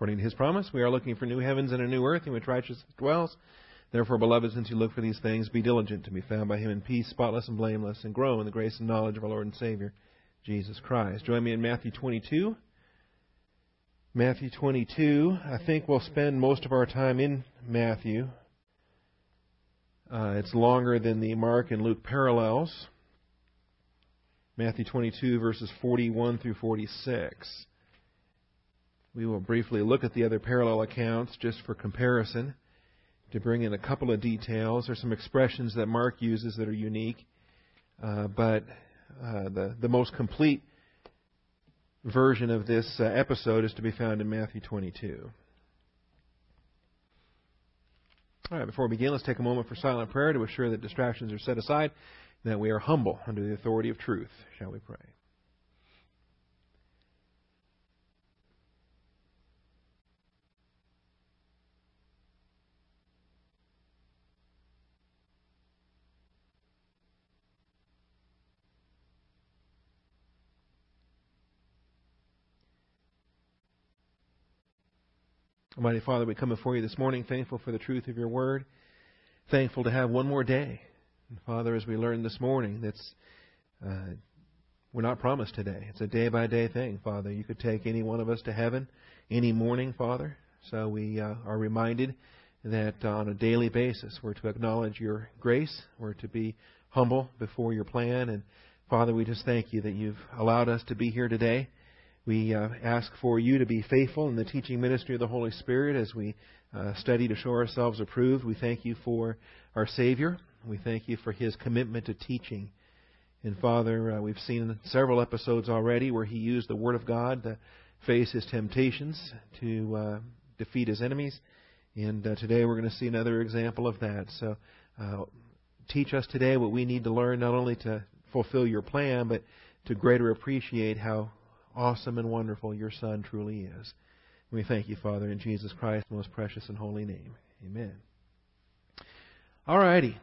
According to his promise, we are looking for new heavens and a new earth in which righteousness dwells. Therefore, beloved, since you look for these things, be diligent to be found by him in peace, spotless and blameless, and grow in the grace and knowledge of our Lord and Savior, Jesus Christ. Join me in Matthew 22. Matthew 22. I think we'll spend most of our time in Matthew. Uh, it's longer than the Mark and Luke parallels. Matthew 22, verses 41 through 46. We will briefly look at the other parallel accounts just for comparison to bring in a couple of details. or some expressions that Mark uses that are unique, uh, but uh, the the most complete version of this uh, episode is to be found in Matthew 22. All right, before we begin, let's take a moment for silent prayer to assure that distractions are set aside that we are humble under the authority of truth. Shall we pray? Almighty Father, we come before you this morning thankful for the truth of your word, thankful to have one more day. And Father, as we learned this morning, that's uh, we're not promised today. It's a day by day thing, Father. You could take any one of us to heaven any morning, Father. So we uh, are reminded that on a daily basis we're to acknowledge your grace, we're to be humble before your plan, and Father, we just thank you that you've allowed us to be here today. We uh, ask for you to be faithful in the teaching ministry of the Holy Spirit as we uh, study to show ourselves approved. We thank you for our Savior. We thank you for his commitment to teaching. And Father, uh, we've seen several episodes already where he used the Word of God to face his temptations, to uh, defeat his enemies. And uh, today we're going to see another example of that. So uh, teach us today what we need to learn, not only to fulfill your plan, but to greater appreciate how awesome and wonderful your Son truly is. We thank you, Father, in Jesus Christ's most precious and holy name. Amen. All righty.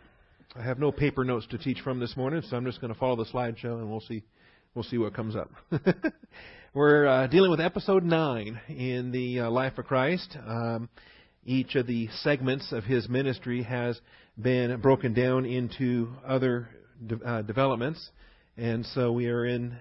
I have no paper notes to teach from this morning, so I'm just going to follow the slideshow and we'll see we'll see what comes up. We're uh, dealing with episode nine in the uh, life of Christ. Um, each of the segments of his ministry has been broken down into other de- uh, developments, and so we are in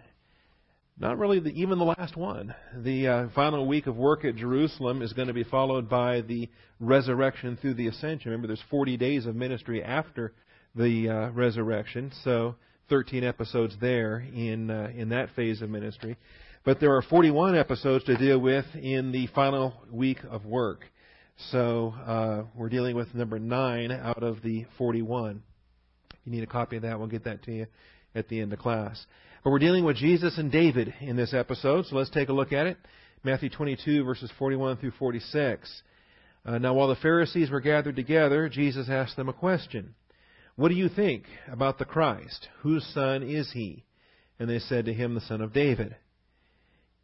not really the, even the last one. The uh, final week of work at Jerusalem is going to be followed by the resurrection through the ascension. Remember, there's 40 days of ministry after the uh, resurrection, so 13 episodes there in uh, in that phase of ministry. But there are 41 episodes to deal with in the final week of work. So uh, we're dealing with number nine out of the 41. If you need a copy of that, we'll get that to you at the end of class. But we're dealing with Jesus and David in this episode, so let's take a look at it. Matthew 22, verses 41 through 46. Uh, now, while the Pharisees were gathered together, Jesus asked them a question. What do you think about the Christ? Whose son is he? And they said to him, The son of David.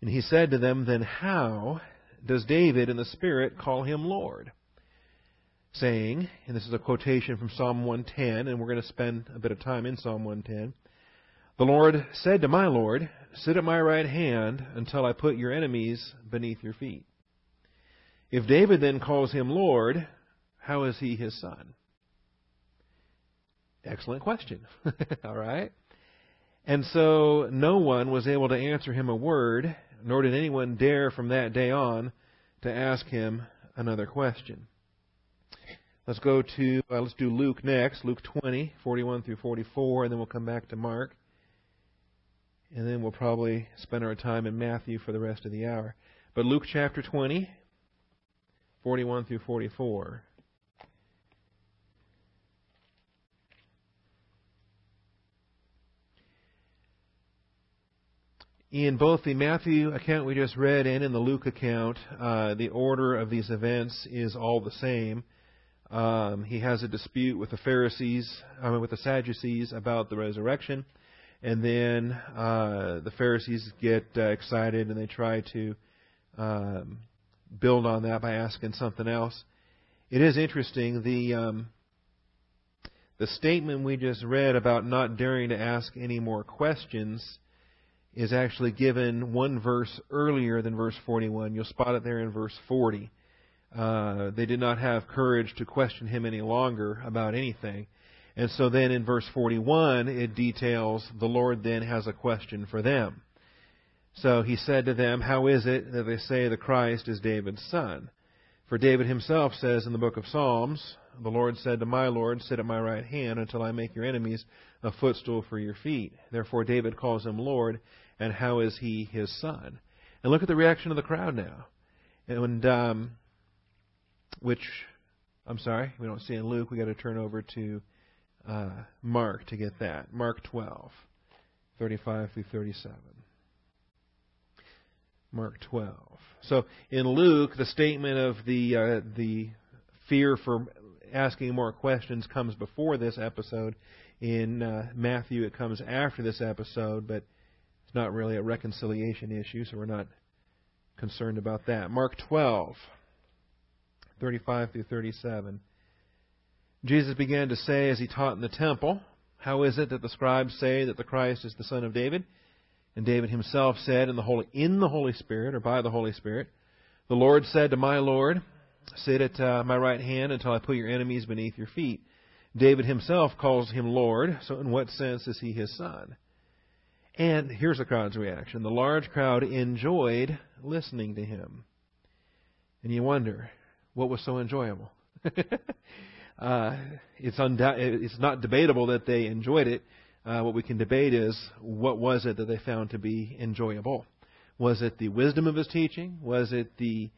And he said to them, Then how does David in the Spirit call him Lord? Saying, and this is a quotation from Psalm 110, and we're going to spend a bit of time in Psalm 110. The Lord said to my Lord, Sit at my right hand until I put your enemies beneath your feet. If David then calls him Lord, how is he his son? Excellent question. All right? And so no one was able to answer him a word, nor did anyone dare from that day on to ask him another question. Let's go to, uh, let's do Luke next, Luke 20, 41 through 44, and then we'll come back to Mark and then we'll probably spend our time in Matthew for the rest of the hour. But Luke chapter 20, 41 through 44. In both the Matthew account we just read and in the Luke account, uh, the order of these events is all the same. Um, he has a dispute with the Pharisees, I mean, with the Sadducees about the resurrection. And then uh, the Pharisees get uh, excited and they try to um, build on that by asking something else. It is interesting the um, the statement we just read about not daring to ask any more questions is actually given one verse earlier than verse 41. You'll spot it there in verse 40. Uh, they did not have courage to question him any longer about anything. And so then in verse 41, it details the Lord then has a question for them. So he said to them, How is it that they say the Christ is David's son? For David himself says in the book of Psalms, The Lord said to my Lord, Sit at my right hand until I make your enemies a footstool for your feet. Therefore David calls him Lord, and how is he his son? And look at the reaction of the crowd now. And, um, which, I'm sorry, we don't see in Luke. we got to turn over to uh, Mark to get that. Mark 12, 35 through 37. Mark 12. So in Luke, the statement of the uh, the fear for asking more questions comes before this episode. In uh, Matthew, it comes after this episode, but it's not really a reconciliation issue, so we're not concerned about that. Mark 12, 35 through 37. Jesus began to say as he taught in the temple, How is it that the scribes say that the Christ is the Son of David? And David himself said in the Holy, in the Holy Spirit, or by the Holy Spirit, The Lord said to my Lord, Sit at uh, my right hand until I put your enemies beneath your feet. David himself calls him Lord, so in what sense is he his son? And here's the crowd's reaction. The large crowd enjoyed listening to him. And you wonder, what was so enjoyable? uh, it's, undou- it's not debatable that they enjoyed it. Uh, what we can debate is what was it that they found to be enjoyable? Was it the wisdom of his teaching? Was it the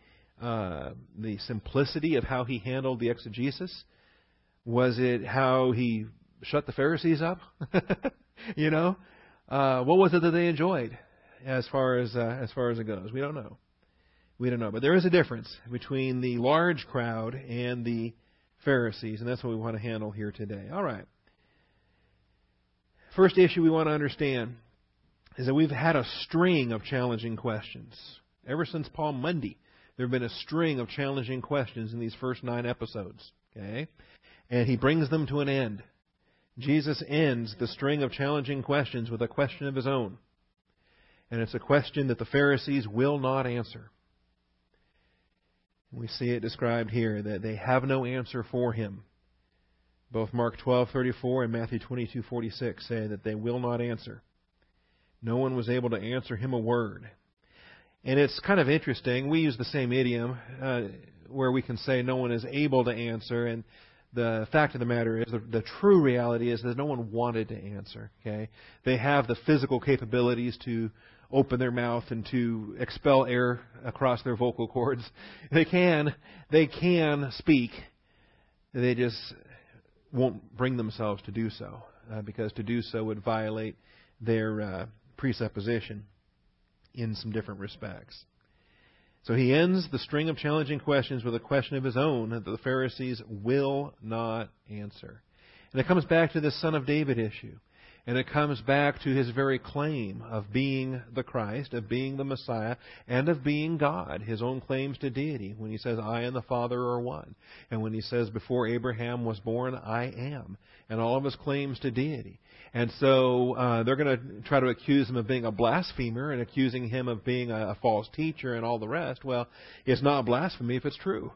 uh, the simplicity of how he handled the exegesis? Was it how he shut the Pharisees up? you know, uh, what was it that they enjoyed as far as uh, as far as it goes? We don't know. We don't know, but there is a difference between the large crowd and the Pharisees, and that's what we want to handle here today. All right. First issue we want to understand is that we've had a string of challenging questions. Ever since Palm Monday, there have been a string of challenging questions in these first nine episodes. Okay? And he brings them to an end. Jesus ends the string of challenging questions with a question of his own. And it's a question that the Pharisees will not answer. We see it described here that they have no answer for him. Both Mark 12:34 and Matthew 22:46 say that they will not answer. No one was able to answer him a word. And it's kind of interesting. We use the same idiom uh, where we can say no one is able to answer, and the fact of the matter is, the, the, true reality is that no one wanted to answer. Okay, they have the physical capabilities to open their mouth and to expel air across their vocal cords. They can, they can speak. They just won't bring themselves to do so, uh, because to do so would violate their uh, presupposition in some different respects. So he ends the string of challenging questions with a question of his own that the Pharisees will not answer. And it comes back to this son of David issue. And it comes back to his very claim of being the Christ, of being the Messiah, and of being God, his own claims to deity, when he says, I and the Father are one. And when he says, Before Abraham was born, I am. And all of his claims to deity. And so uh, they're going to try to accuse him of being a blasphemer and accusing him of being a, a false teacher and all the rest. Well, it's not blasphemy if it's true.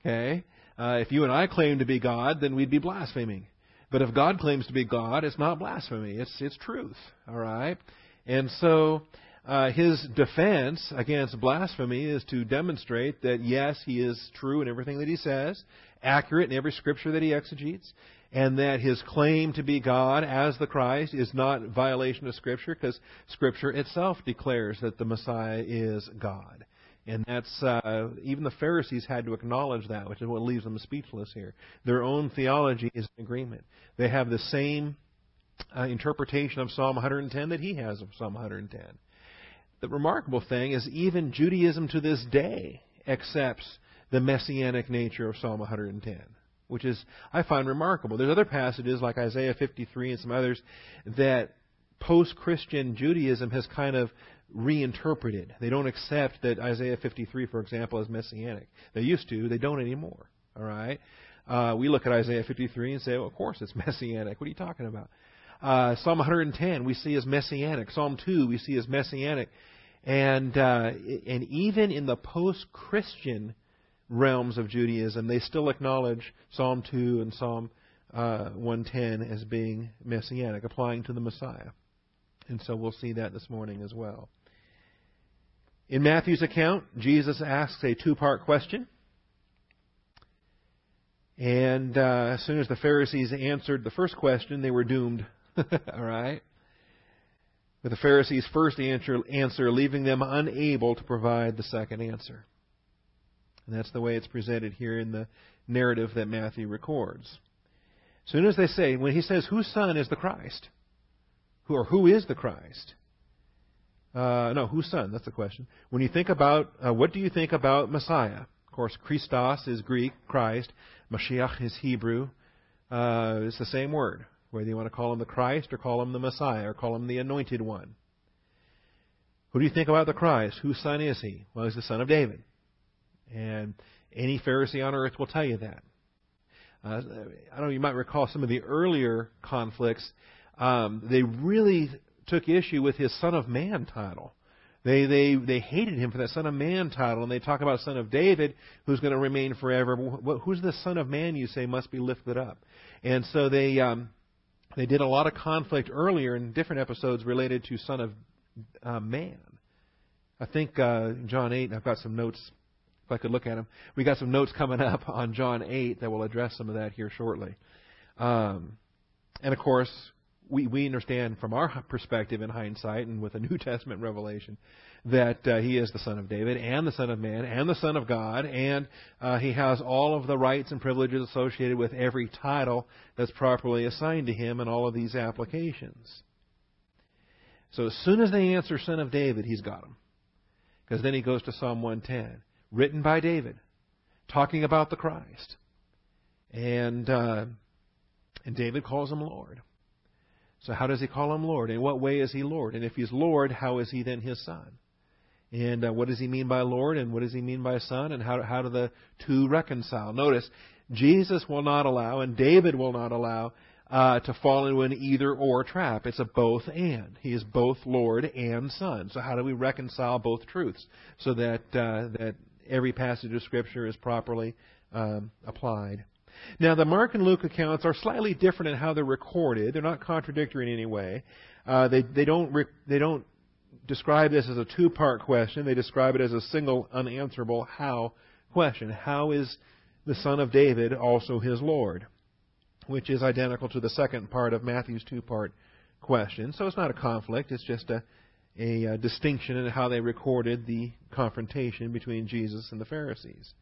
Okay? Uh, if you and I claim to be God, then we'd be blaspheming. But if God claims to be God, it's not blasphemy. It's it's truth. All right. And so uh, his defense against blasphemy is to demonstrate that yes, he is true in everything that he says, accurate in every scripture that he exegetes, and that his claim to be God as the Christ is not violation of Scripture because Scripture itself declares that the Messiah is God. And that's uh, even the Pharisees had to acknowledge that, which is what leaves them speechless here. Their own theology is in agreement. They have the same uh, interpretation of Psalm 110 that he has of Psalm 110. The remarkable thing is even Judaism to this day accepts the messianic nature of Psalm 110, which is I find remarkable. There's other passages like Isaiah 53 and some others that post-Christian Judaism has kind of reinterpreted. They don't accept that Isaiah 53, for example, is messianic. They used to. They don't anymore. All right. Uh, we look at Isaiah 53 and say, well, of course it's messianic. What are you talking about? Uh, Psalm 110 we see as messianic. Psalm 2 we see as messianic. And, uh, and even in the post-Christian realms of Judaism, they still acknowledge Psalm 2 and Psalm uh, 110 as being messianic, applying to the Messiah. And so we'll see that this morning as well. In Matthew's account, Jesus asks a two part question. And uh, as soon as the Pharisees answered the first question, they were doomed. All right? With the Pharisees' first answer, answer, leaving them unable to provide the second answer. And that's the way it's presented here in the narrative that Matthew records. As soon as they say, when he says, Whose son is the Christ? Who, or who is the Christ? Uh, no, whose son? That's the question. When you think about, uh, what do you think about Messiah? Of course, Christos is Greek, Christ. Mashiach is Hebrew. Uh, it's the same word, whether you want to call him the Christ or call him the Messiah or call him the Anointed One. Who do you think about the Christ? Whose son is he? Well, he's the son of David. And any Pharisee on earth will tell you that. Uh, I don't know, you might recall some of the earlier conflicts. Um, they really took issue with his Son of Man title. They, they, they hated him for that Son of Man title, and they talk about Son of David, who's going to remain forever. Who's the Son of Man you say must be lifted up? And so they, um, they did a lot of conflict earlier in different episodes related to Son of uh, Man. I think uh, John 8, I've got some notes, if I could look at them. We got some notes coming up on John 8 that will address some of that here shortly. Um, and of course, we, we understand from our perspective in hindsight and with a New Testament revelation that uh, he is the Son of David and the Son of Man and the Son of God, and uh, he has all of the rights and privileges associated with every title that's properly assigned to him in all of these applications. So as soon as they answer Son of David, he's got them. Because then he goes to Psalm 110, written by David, talking about the Christ. And, uh, and David calls him Lord. So how does he call him Lord? In what way is he Lord? And if he's Lord, how is he then his son? And uh, what does he mean by Lord? And what does he mean by son? And how, how do the two reconcile? Notice, Jesus will not allow, and David will not allow, uh, to fall into an either or trap. It's a both and. He is both Lord and Son. So how do we reconcile both truths so that uh, that every passage of Scripture is properly um, applied? Now, the Mark and Luke accounts are slightly different in how they're recorded. They're not contradictory in any way. Uh, they, they, don't re- they don't describe this as a two part question, they describe it as a single unanswerable how question. How is the Son of David also his Lord? Which is identical to the second part of Matthew's two part question. So it's not a conflict, it's just a, a, a distinction in how they recorded the confrontation between Jesus and the Pharisees.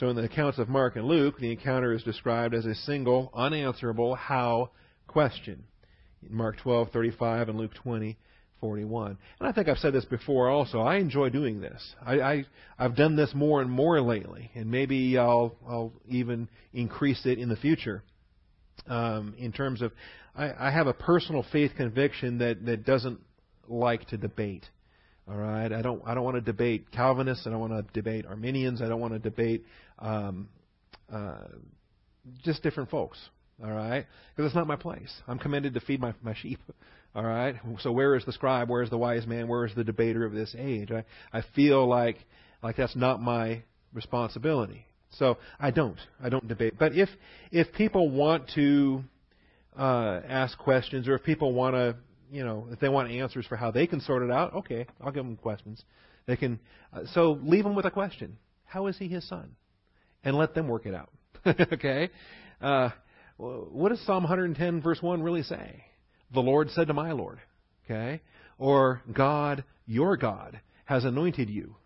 So in the accounts of Mark and Luke, the encounter is described as a single, unanswerable how question. In Mark 12:35 and Luke 20:41. And I think I've said this before also. I enjoy doing this. I, I I've done this more and more lately, and maybe I'll I'll even increase it in the future. Um, in terms of, I, I have a personal faith conviction that that doesn't like to debate. All right, I don't I don't want to debate Calvinists. I don't want to debate Arminians. I don't want to debate um, uh, just different folks. All right, because it's not my place. I'm commanded to feed my my sheep. All right. So where is the scribe? Where is the wise man? Where is the debater of this age? I I feel like like that's not my responsibility. So I don't I don't debate. But if if people want to uh, ask questions or if people want to you know, if they want answers for how they can sort it out, okay, I'll give them questions. They can. Uh, so leave them with a question: How is he his son? And let them work it out. okay. Uh, what does Psalm 110 verse 1 really say? The Lord said to my Lord. Okay. Or God, your God, has anointed you.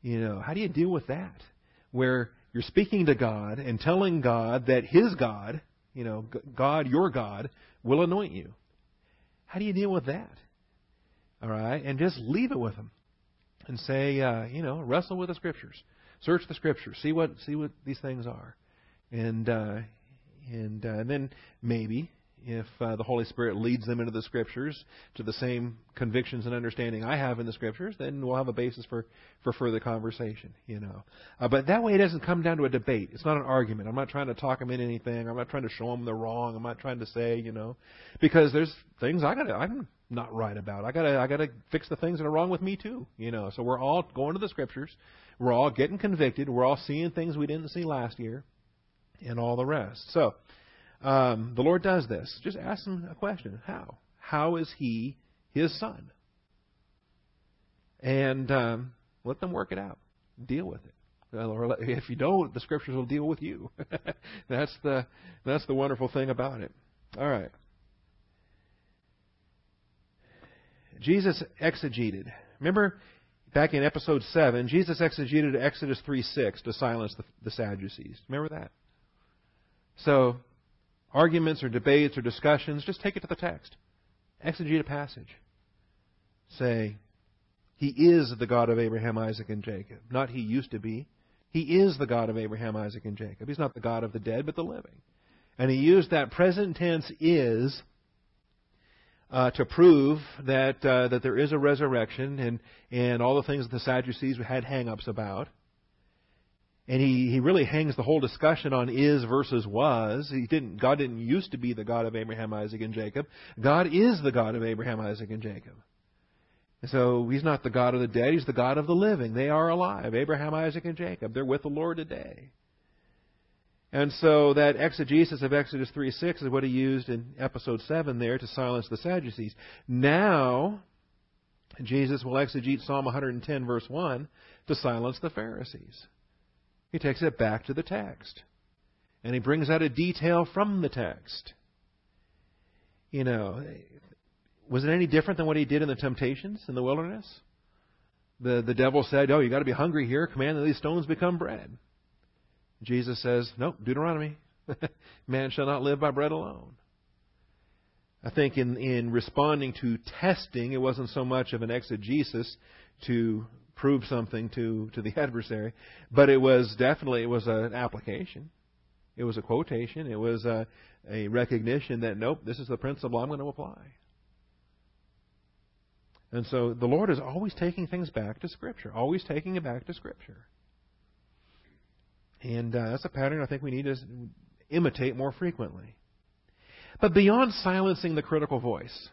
You know, how do you deal with that? Where you're speaking to God and telling God that His God, you know, God, your God, will anoint you. How do you deal with that? All right, and just leave it with them, and say, uh, you know, wrestle with the scriptures, search the scriptures, see what see what these things are, and uh, and, uh, and then maybe if uh, the Holy Spirit leads them into the Scriptures to the same convictions and understanding I have in the Scriptures, then we'll have a basis for, for further conversation, you know. Uh, but that way it doesn't come down to a debate. It's not an argument. I'm not trying to talk them into anything. I'm not trying to show them they're wrong. I'm not trying to say, you know, because there's things I gotta, I'm not right about. I gotta, I gotta fix the things that are wrong with me too, you know. So we're all going to the Scriptures. We're all getting convicted. We're all seeing things we didn't see last year and all the rest. So, um, the Lord does this. Just ask him a question. How? How is he his son? And um, let them work it out. Deal with it. Or if you don't, the scriptures will deal with you. that's the that's the wonderful thing about it. All right. Jesus exegeted. Remember back in episode 7, Jesus exegeted Exodus 3 6 to silence the, the Sadducees. Remember that? So arguments or debates or discussions, just take it to the text. Exegete a passage. Say, He is the God of Abraham, Isaac, and Jacob. Not He used to be. He is the God of Abraham, Isaac, and Jacob. He's not the God of the dead, but the living. And He used that present tense is uh, to prove that uh, that there is a resurrection and and all the things that the Sadducees had hang-ups about. And he, he really hangs the whole discussion on is versus was. He didn't, God didn't used to be the God of Abraham, Isaac, and Jacob. God is the God of Abraham, Isaac, and Jacob. And so he's not the God of the dead, he's the God of the living. They are alive. Abraham, Isaac, and Jacob. They're with the Lord today. And so that exegesis of Exodus 3 6 is what he used in episode 7 there to silence the Sadducees. Now, Jesus will exegete Psalm 110, verse 1, to silence the Pharisees. He takes it back to the text. And he brings out a detail from the text. You know, was it any different than what he did in the temptations in the wilderness? The, the devil said, Oh, you've got to be hungry here. Command that these stones become bread. Jesus says, Nope, Deuteronomy. Man shall not live by bread alone. I think in, in responding to testing, it wasn't so much of an exegesis to prove something to, to the adversary, but it was definitely it was an application. It was a quotation. It was a, a recognition that nope, this is the principle I'm going to apply. And so the Lord is always taking things back to Scripture, always taking it back to Scripture. And uh, that's a pattern I think we need to imitate more frequently. But beyond silencing the critical voice,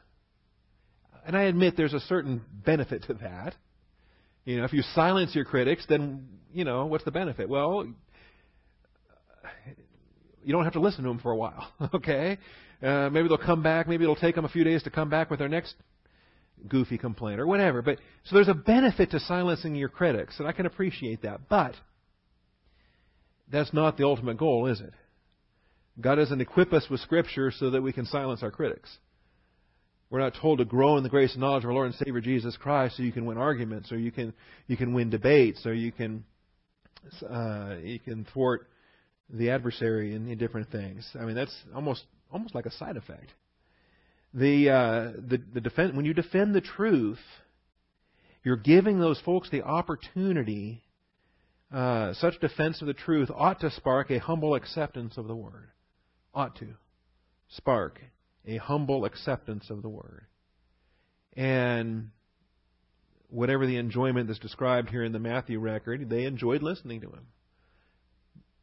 and I admit there's a certain benefit to that, you know, if you silence your critics, then, you know, what's the benefit? Well, you don't have to listen to them for a while, okay? Uh, maybe they'll come back. Maybe it'll take them a few days to come back with their next goofy complaint or whatever. But so there's a benefit to silencing your critics, and I can appreciate that. But that's not the ultimate goal, is it? God doesn't equip us with Scripture so that we can silence our critics. We're not told to grow in the grace and knowledge of our Lord and Savior Jesus Christ so you can win arguments or you can you can win debates or you can uh, you can thwart the adversary in, in different things. I mean that's almost almost like a side effect. The uh, the the defend, when you defend the truth, you're giving those folks the opportunity. Uh, such defense of the truth ought to spark a humble acceptance of the word. Ought to spark a humble acceptance of the Word. And whatever the enjoyment that's described here in the Matthew record, they enjoyed listening to him.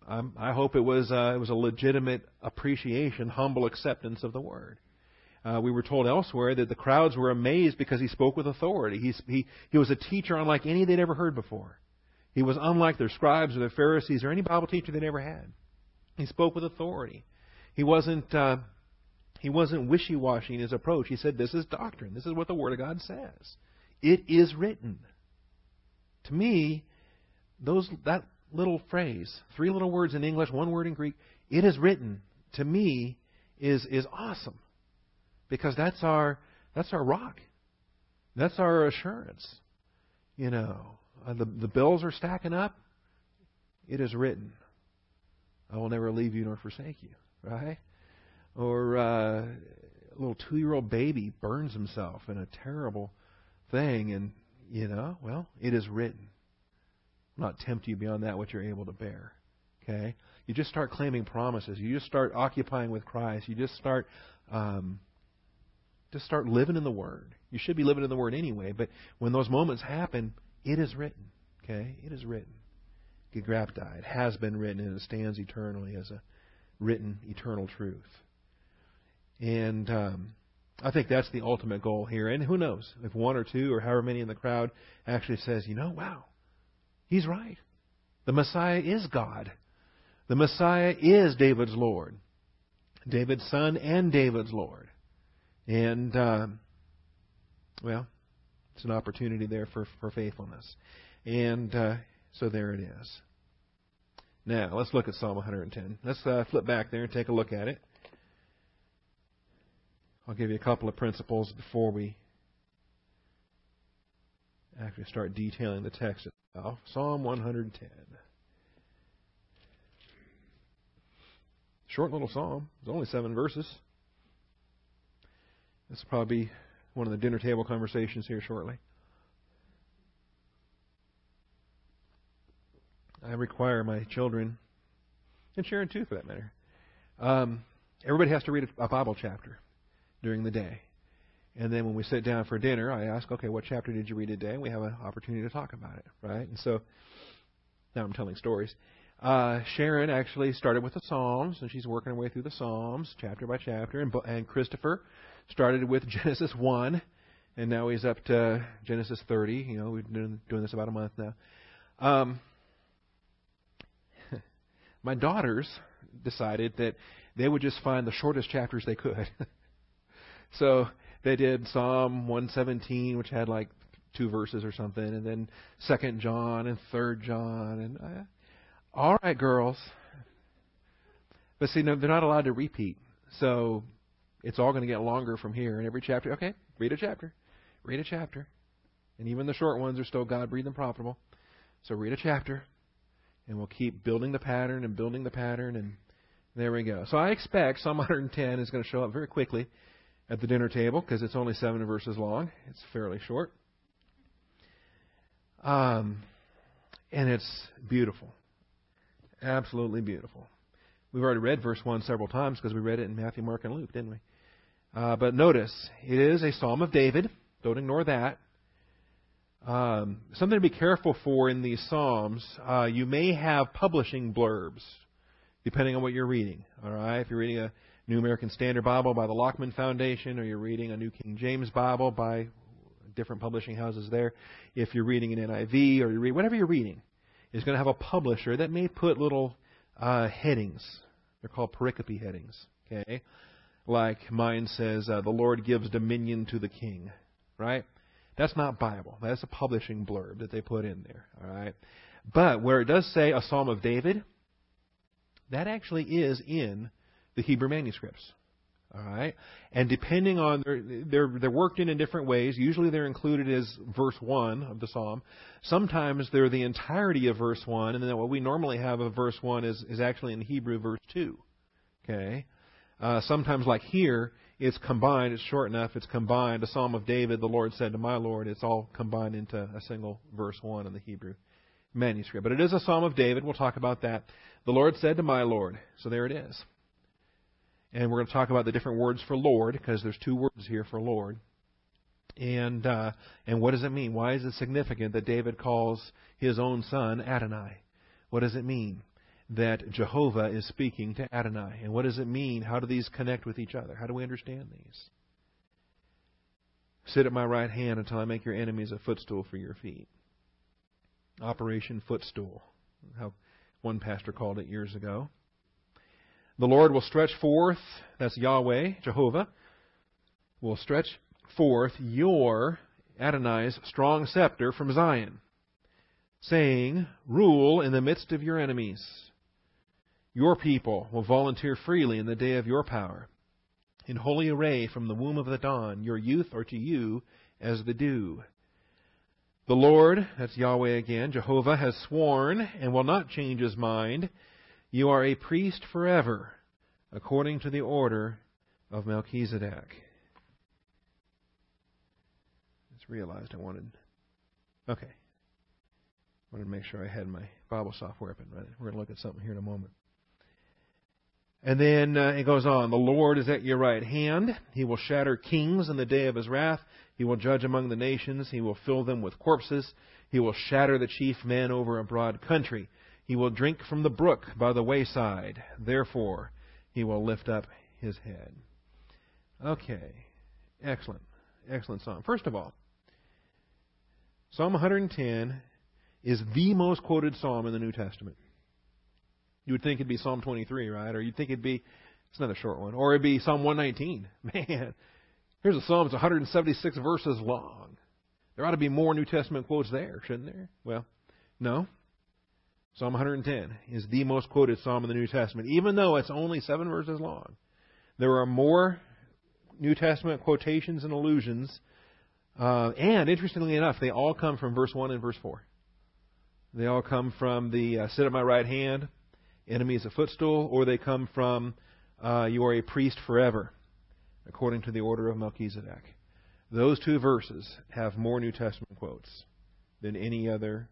Um, I hope it was uh, it was a legitimate appreciation, humble acceptance of the word. Uh, we were told elsewhere that the crowds were amazed because he spoke with authority. He's, he he was a teacher unlike any they'd ever heard before. He was unlike their scribes or their Pharisees or any Bible teacher they'd ever had. He spoke with authority. He wasn't uh, he wasn't wishy washy in his approach. He said, This is doctrine. This is what the Word of God says. It is written. To me, those that little phrase, three little words in English, one word in Greek, it is written, to me, is is awesome. Because that's our that's our rock. That's our assurance. You know, uh, the the bills are stacking up. It is written. I will never leave you nor forsake you. Right? Or uh, a little two-year-old baby burns himself in a terrible thing, and you know, well, it is written. will not tempt you beyond that what you're able to bear. Okay, you just start claiming promises. You just start occupying with Christ. You just start um, just start living in the Word. You should be living in the Word anyway, but when those moments happen, it is written. Okay? It is written. Gegraptai. It has been written and it stands eternally as a written eternal truth. And um, I think that's the ultimate goal here. And who knows if one or two or however many in the crowd actually says, you know, wow, he's right. The Messiah is God. The Messiah is David's Lord, David's son and David's Lord. And um, well, it's an opportunity there for for faithfulness. And uh, so there it is. Now, let's look at Psalm 110. Let's uh, flip back there and take a look at it. I'll give you a couple of principles before we actually start detailing the text itself. Psalm 110. Short little psalm. It's only seven verses. This will probably be one of the dinner table conversations here shortly. I require my children, and Sharon too, for that matter. Um, everybody has to read a Bible chapter during the day. And then when we sit down for dinner, I ask, okay, what chapter did you read today? And we have an opportunity to talk about it, right? And so now I'm telling stories. Uh, Sharon actually started with the Psalms, and she's working her way through the Psalms, chapter by chapter. And, and Christopher started with Genesis 1, and now he's up to Genesis 30. You know, we've been doing this about a month now. Um, my daughters decided that they would just find the shortest chapters they could. so they did Psalm 117, which had like two verses or something, and then Second John and Third John, and uh, all right, girls. But see, no, they're not allowed to repeat, so it's all going to get longer from here. And every chapter, okay, read a chapter, read a chapter, and even the short ones are still God breathed and profitable. So read a chapter, and we'll keep building the pattern and building the pattern, and there we go. So I expect Psalm 110 is going to show up very quickly at the dinner table because it's only seven verses long. It's fairly short. Um, and it's beautiful. Absolutely beautiful. We've already read verse 1 several times because we read it in Matthew, Mark, and Luke, didn't we? Uh, but notice, it is a Psalm of David. Don't ignore that. Um, something to be careful for in these Psalms, uh, you may have publishing blurbs, depending on what you're reading. All right, if you're reading a New American Standard Bible by the Lockman Foundation, or you're reading a New King James Bible by different publishing houses there, if you're reading an NIV or you read whatever you're reading, is going to have a publisher that may put little uh, headings. They're called pericope headings. Okay, like mine says, uh, "The Lord gives dominion to the King." Right? That's not Bible. That's a publishing blurb that they put in there. All right. But where it does say a Psalm of David, that actually is in the Hebrew manuscripts. All right, and depending on they're, they're they're worked in in different ways. Usually they're included as verse one of the psalm. Sometimes they're the entirety of verse one, and then what we normally have of verse one is is actually in Hebrew verse two. Okay, uh, sometimes like here it's combined. It's short enough. It's combined. A psalm of David, the Lord said to my Lord. It's all combined into a single verse one in the Hebrew manuscript. But it is a psalm of David. We'll talk about that. The Lord said to my Lord. So there it is. And we're going to talk about the different words for Lord because there's two words here for Lord. And uh, and what does it mean? Why is it significant that David calls his own son Adonai? What does it mean that Jehovah is speaking to Adonai? And what does it mean? How do these connect with each other? How do we understand these? Sit at my right hand until I make your enemies a footstool for your feet. Operation Footstool, how one pastor called it years ago. The Lord will stretch forth, that's Yahweh, Jehovah, will stretch forth your, Adonai's, strong scepter from Zion, saying, Rule in the midst of your enemies. Your people will volunteer freely in the day of your power. In holy array from the womb of the dawn, your youth are to you as the dew. The Lord, that's Yahweh again, Jehovah, has sworn and will not change his mind. You are a priest forever, according to the order of Melchizedek. Just realized I wanted. Okay. I wanted to make sure I had my Bible software up and running. We're going to look at something here in a moment. And then uh, it goes on. The Lord is at your right hand. He will shatter kings in the day of his wrath. He will judge among the nations. He will fill them with corpses. He will shatter the chief men over a broad country. He will drink from the brook by the wayside. Therefore, he will lift up his head. Okay. Excellent. Excellent psalm. First of all, Psalm 110 is the most quoted psalm in the New Testament. You would think it'd be Psalm 23, right? Or you'd think it'd be, it's not a short one. Or it'd be Psalm 119. Man, here's a psalm that's 176 verses long. There ought to be more New Testament quotes there, shouldn't there? Well, no. Psalm 110 is the most quoted psalm in the New Testament, even though it's only seven verses long. There are more New Testament quotations and allusions, uh, and interestingly enough, they all come from verse 1 and verse 4. They all come from the uh, sit at my right hand, enemy is a footstool, or they come from uh, you are a priest forever, according to the order of Melchizedek. Those two verses have more New Testament quotes than any other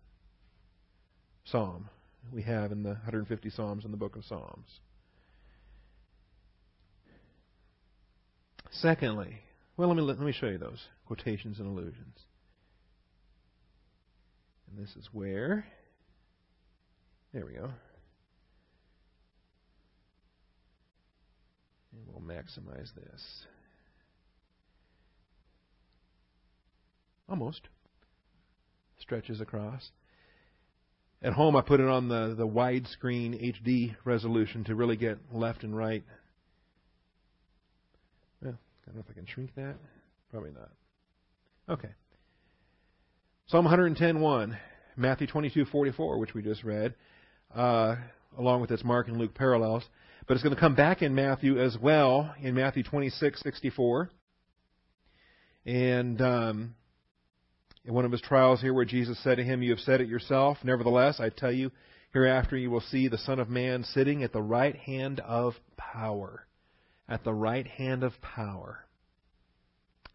psalm we have in the 150 psalms in the book of Psalms. Secondly, well, let me let me show you those quotations and allusions. And this is where. There we go. And we'll maximize this. Almost. Stretches across. At home, I put it on the, the widescreen HD resolution to really get left and right. Well, I don't know if I can shrink that. Probably not. Okay. Psalm 110.1, Matthew 22.44, which we just read, uh, along with its Mark and Luke parallels. But it's going to come back in Matthew as well, in Matthew 26.64. And um, in one of his trials here where Jesus said to him, You have said it yourself. Nevertheless, I tell you, hereafter you will see the Son of Man sitting at the right hand of power. At the right hand of power.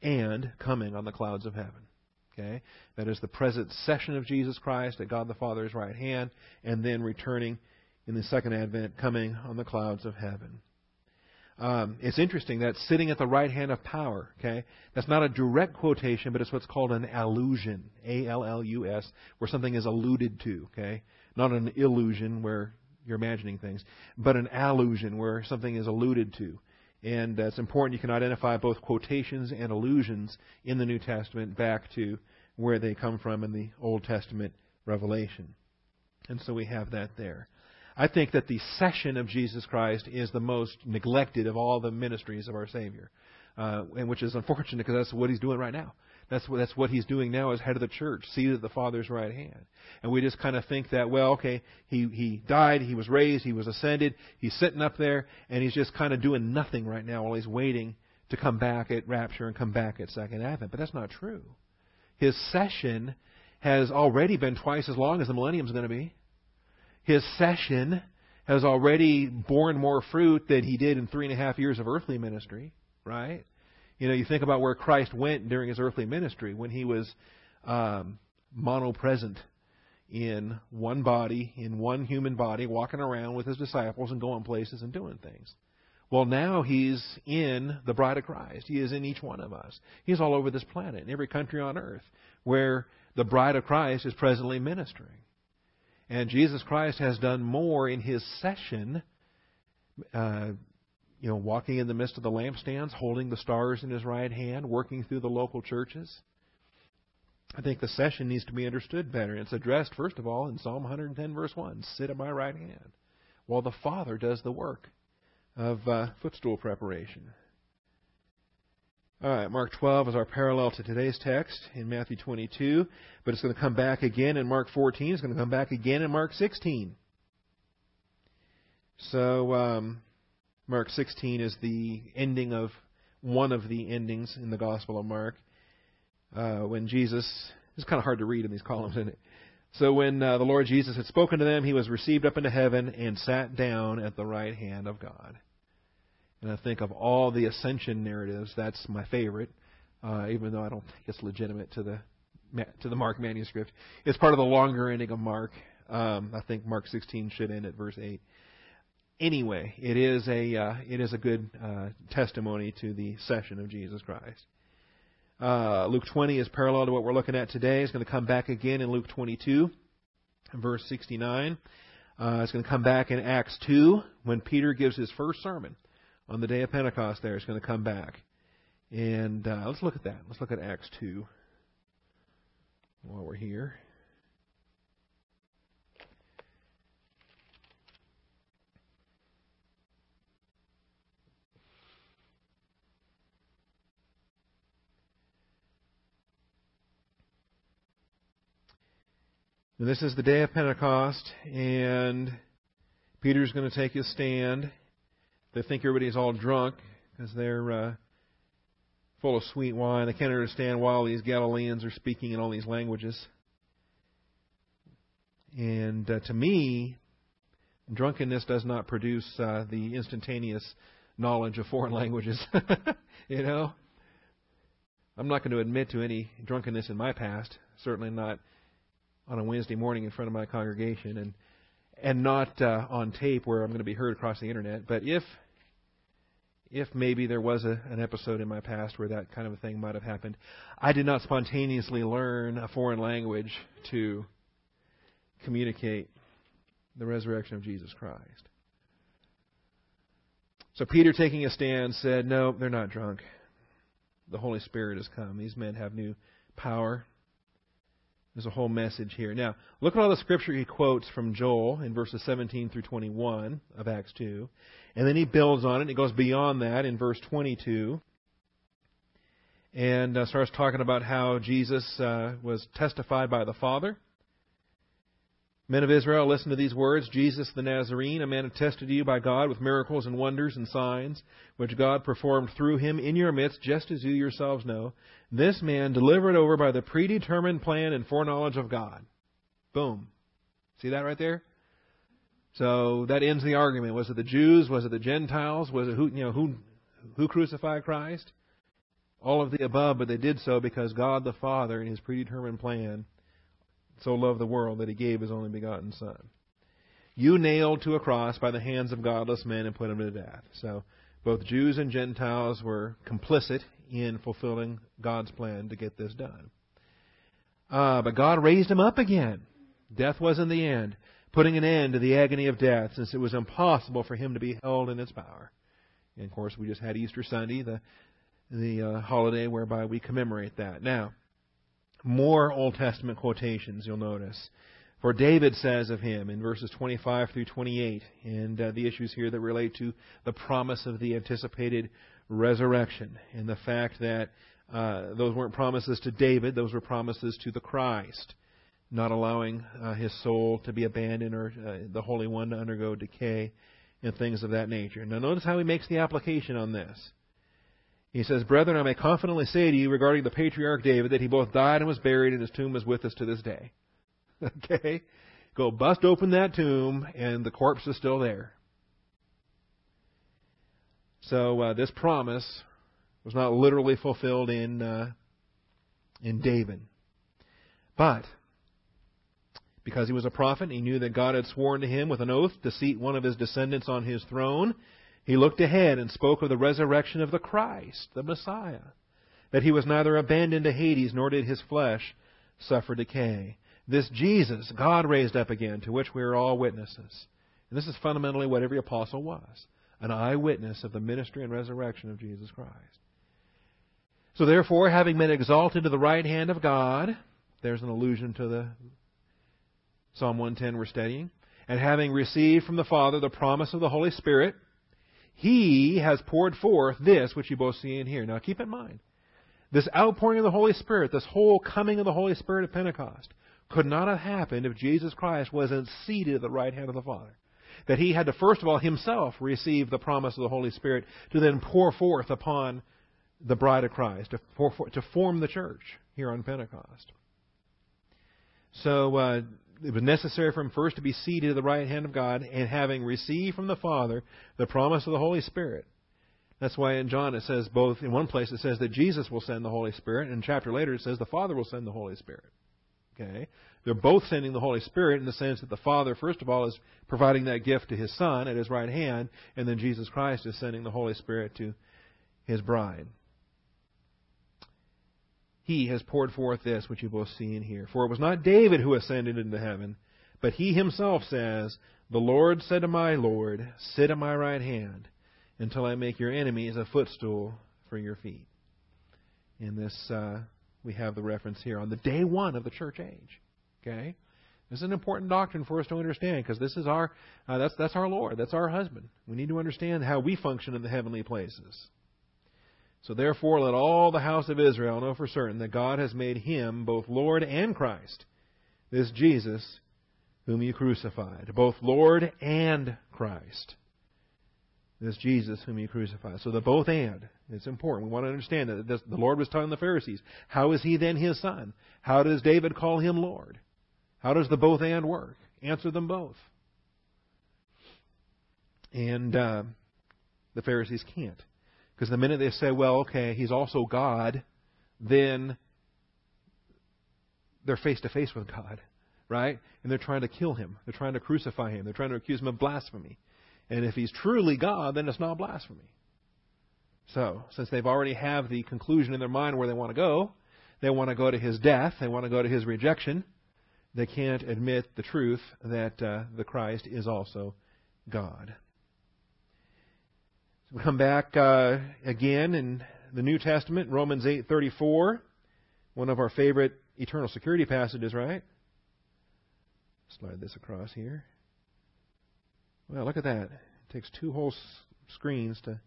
And coming on the clouds of heaven. Okay? That is the present session of Jesus Christ at God the Father's right hand, and then returning in the second advent, coming on the clouds of heaven. Um, it's interesting that sitting at the right hand of power, okay? That's not a direct quotation, but it's what's called an allusion, A L L U S, where something is alluded to, okay? Not an illusion where you're imagining things, but an allusion where something is alluded to. And uh, it's important you can identify both quotations and allusions in the New Testament back to where they come from in the Old Testament revelation. And so we have that there. I think that the session of Jesus Christ is the most neglected of all the ministries of our Savior, uh, and which is unfortunate because that's what he's doing right now. That's what, that's what he's doing now as head of the church, seated at the Father's right hand. And we just kind of think that, well, okay, he, he died, he was raised, he was ascended, he's sitting up there, and he's just kind of doing nothing right now while he's waiting to come back at rapture and come back at second advent. But that's not true. His session has already been twice as long as the millennium is going to be his session has already borne more fruit than he did in three and a half years of earthly ministry, right? You know, you think about where Christ went during his earthly ministry when he was um, monopresent in one body, in one human body, walking around with his disciples and going places and doing things. Well, now he's in the bride of Christ. He is in each one of us. He's all over this planet, in every country on earth, where the bride of Christ is presently ministering. And Jesus Christ has done more in his session, uh, you know, walking in the midst of the lampstands, holding the stars in his right hand, working through the local churches. I think the session needs to be understood better. It's addressed, first of all, in Psalm 110, verse 1 Sit at my right hand, while the Father does the work of uh, footstool preparation. All right, Mark 12 is our parallel to today's text in Matthew 22, but it's going to come back again in Mark 14. It's going to come back again in Mark 16. So, um, Mark 16 is the ending of one of the endings in the Gospel of Mark. Uh, when Jesus, it's kind of hard to read in these columns, isn't it? So when uh, the Lord Jesus had spoken to them, he was received up into heaven and sat down at the right hand of God. And I think of all the ascension narratives, that's my favorite, uh, even though I don't think it's legitimate to the to the Mark manuscript. It's part of the longer ending of Mark. Um, I think Mark 16 should end at verse 8. anyway, it is a uh, it is a good uh, testimony to the session of Jesus Christ. Uh, Luke 20 is parallel to what we're looking at today. It's going to come back again in Luke 22, verse 69. Uh, it's going to come back in Acts 2 when Peter gives his first sermon on the day of Pentecost. there is going to come back, and uh, let's look at that. Let's look at Acts 2 while we're here. this is the day of Pentecost, and Peter's going to take his stand. They think everybody's all drunk because they're uh, full of sweet wine. They can't understand why all these Galileans are speaking in all these languages. And uh, to me, drunkenness does not produce uh, the instantaneous knowledge of foreign languages. you know, I'm not going to admit to any drunkenness in my past. Certainly not on a Wednesday morning in front of my congregation, and and not uh, on tape where I'm going to be heard across the internet. But if if maybe there was a, an episode in my past where that kind of a thing might have happened, I did not spontaneously learn a foreign language to communicate the resurrection of Jesus Christ. So Peter, taking a stand, said, No, they're not drunk. The Holy Spirit has come. These men have new power. There's a whole message here. Now, look at all the scripture he quotes from Joel in verses 17 through 21 of Acts 2. And then he builds on it. He goes beyond that in verse 22 and uh, starts talking about how Jesus uh, was testified by the Father Men of Israel, listen to these words. Jesus the Nazarene, a man attested to you by God with miracles and wonders and signs, which God performed through him in your midst, just as you yourselves know. This man delivered over by the predetermined plan and foreknowledge of God. Boom. See that right there? So that ends the argument. Was it the Jews? Was it the Gentiles? Was it who you know who who crucified Christ? All of the above, but they did so because God the Father in his predetermined plan so loved the world that he gave his only begotten Son. You nailed to a cross by the hands of godless men and put him to death. So both Jews and Gentiles were complicit in fulfilling God's plan to get this done. Uh, but God raised him up again. Death wasn't the end, putting an end to the agony of death, since it was impossible for him to be held in its power. And of course, we just had Easter Sunday, the the uh, holiday whereby we commemorate that. Now, more Old Testament quotations, you'll notice. For David says of him in verses 25 through 28, and uh, the issues here that relate to the promise of the anticipated resurrection, and the fact that uh, those weren't promises to David, those were promises to the Christ, not allowing uh, his soul to be abandoned or uh, the Holy One to undergo decay and things of that nature. Now, notice how he makes the application on this. He says, Brethren, I may confidently say to you regarding the patriarch David that he both died and was buried, and his tomb is with us to this day. okay? Go bust open that tomb, and the corpse is still there. So uh, this promise was not literally fulfilled in uh, in David, but because he was a prophet, he knew that God had sworn to him with an oath to seat one of his descendants on his throne. He looked ahead and spoke of the resurrection of the Christ, the Messiah, that he was neither abandoned to Hades nor did his flesh suffer decay. This Jesus, God raised up again, to which we are all witnesses. And this is fundamentally what every apostle was an eyewitness of the ministry and resurrection of Jesus Christ. So, therefore, having been exalted to the right hand of God, there's an allusion to the Psalm 110 we're studying, and having received from the Father the promise of the Holy Spirit, he has poured forth this which you both see in here. Now keep in mind, this outpouring of the Holy Spirit, this whole coming of the Holy Spirit at Pentecost, could not have happened if Jesus Christ wasn't seated at the right hand of the Father. That he had to first of all himself receive the promise of the Holy Spirit to then pour forth upon the bride of Christ, to, to form the church here on Pentecost. So uh, it was necessary for him first to be seated at the right hand of God and having received from the Father the promise of the Holy Spirit. That's why in John it says both, in one place it says that Jesus will send the Holy Spirit, and a chapter later it says the Father will send the Holy Spirit. Okay? They're both sending the Holy Spirit in the sense that the Father, first of all, is providing that gift to His Son at His right hand, and then Jesus Christ is sending the Holy Spirit to His bride. He has poured forth this which you both see and hear. For it was not David who ascended into heaven, but he himself says, The Lord said to my Lord, Sit at my right hand until I make your enemies a footstool for your feet. In this, uh, we have the reference here on the day one of the church age. Okay, this is an important doctrine for us to understand because this is our uh, that's that's our Lord, that's our husband. We need to understand how we function in the heavenly places. So therefore, let all the house of Israel know for certain that God has made him both Lord and Christ, this Jesus whom you crucified, both Lord and Christ. This Jesus whom you crucified. So the both and. It's important. We want to understand that the Lord was telling the Pharisees, how is he then his son? How does David call him Lord? How does the both and work? Answer them both. And uh, the Pharisees can't. Because the minute they say, well, okay, he's also God, then they're face to face with God, right? And they're trying to kill him. They're trying to crucify him. They're trying to accuse him of blasphemy. And if he's truly God, then it's not blasphemy. So, since they've already have the conclusion in their mind where they want to go, they want to go to his death, they want to go to his rejection, they can't admit the truth that uh, the Christ is also God. So we come back uh, again in the New Testament, Romans 8:34, one of our favorite eternal security passages, right? Slide this across here. Well, look at that. It takes two whole screens to.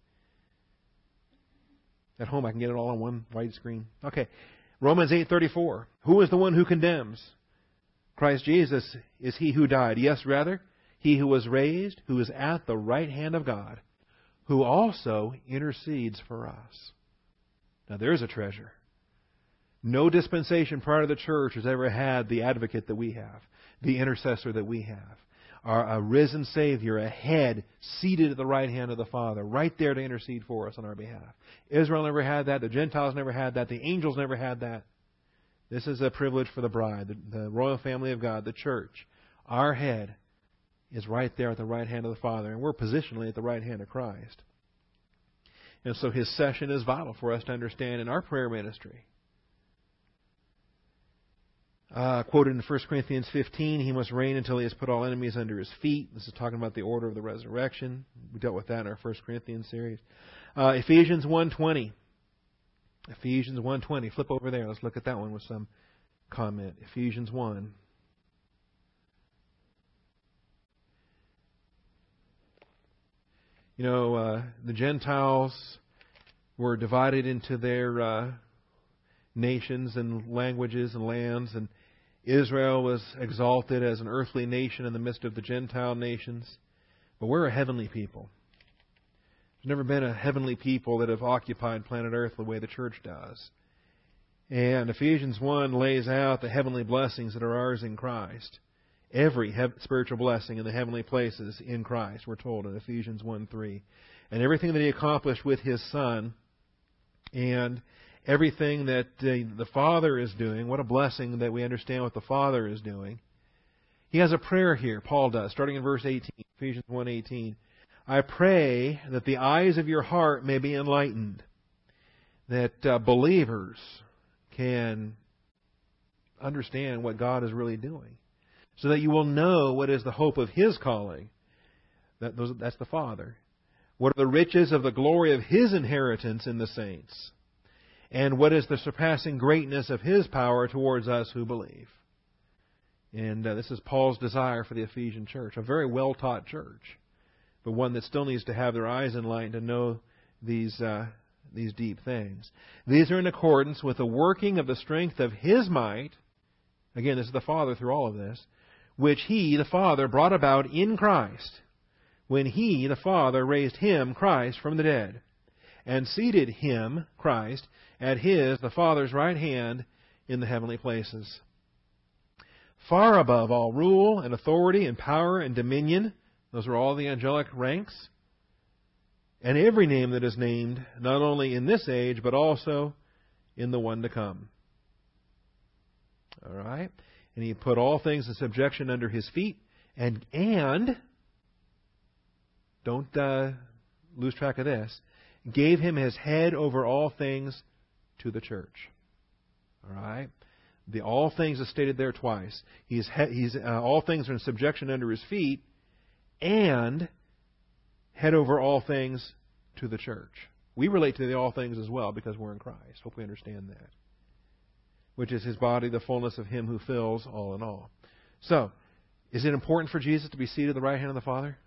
At home, I can get it all on one wide screen. Okay, Romans 8:34. Who is the one who condemns? Christ Jesus is he who died. Yes, rather, he who was raised, who is at the right hand of God, who also intercedes for us. Now there's a treasure. No dispensation prior to the church has ever had the advocate that we have, the intercessor that we have, our risen Savior, a head seated at the right hand of the Father, right there to intercede for us on our behalf. Israel never had that. The Gentiles never had that. The angels never had that. This is a privilege for the bride, the, the royal family of God, the church. Our head is right there at the right hand of the Father, and we're positionally at the right hand of Christ. And so his session is vital for us to understand in our prayer ministry. Uh, quoted in 1 Corinthians 15, he must reign until he has put all enemies under his feet. This is talking about the order of the resurrection. We dealt with that in our 1 Corinthians series. Uh, Ephesians 1.20. Ephesians 1.20. Flip over there. Let's look at that one with some comment. Ephesians 1. You know, uh, the Gentiles were divided into their uh, nations and languages and lands, and Israel was exalted as an earthly nation in the midst of the Gentile nations. But we're a heavenly people. There's never been a heavenly people that have occupied planet Earth the way the church does. And Ephesians 1 lays out the heavenly blessings that are ours in Christ every spiritual blessing in the heavenly places in Christ, we're told in Ephesians 1 3. And everything that he accomplished with his Son, and everything that uh, the Father is doing, what a blessing that we understand what the Father is doing. He has a prayer here, Paul does, starting in verse 18, Ephesians 1:18. I pray that the eyes of your heart may be enlightened, that uh, believers can understand what God is really doing so that you will know what is the hope of His calling. That, those, that's the Father. What are the riches of the glory of His inheritance in the saints? And what is the surpassing greatness of His power towards us who believe? And uh, this is Paul's desire for the Ephesian church, a very well taught church, but one that still needs to have their eyes enlightened to know these, uh, these deep things. These are in accordance with the working of the strength of His might. Again, this is the Father through all of this which he, the Father, brought about in Christ, when he, the Father, raised him, Christ, from the dead, and seated him, Christ, at his, the Father's right hand in the heavenly places. Far above all rule and authority and power and dominion, those are all the angelic ranks, and every name that is named, not only in this age, but also in the one to come. All right? And he put all things in subjection under his feet, and and don't uh, lose track of this, gave him his head over all things to the church. All right? The all things is stated there twice. He's, he's uh, all things are in subjection under his feet, and head over all things to the church. We relate to the all things as well because we're in Christ. Hope we understand that. Which is his body, the fullness of him who fills all in all. So, is it important for Jesus to be seated at the right hand of the Father?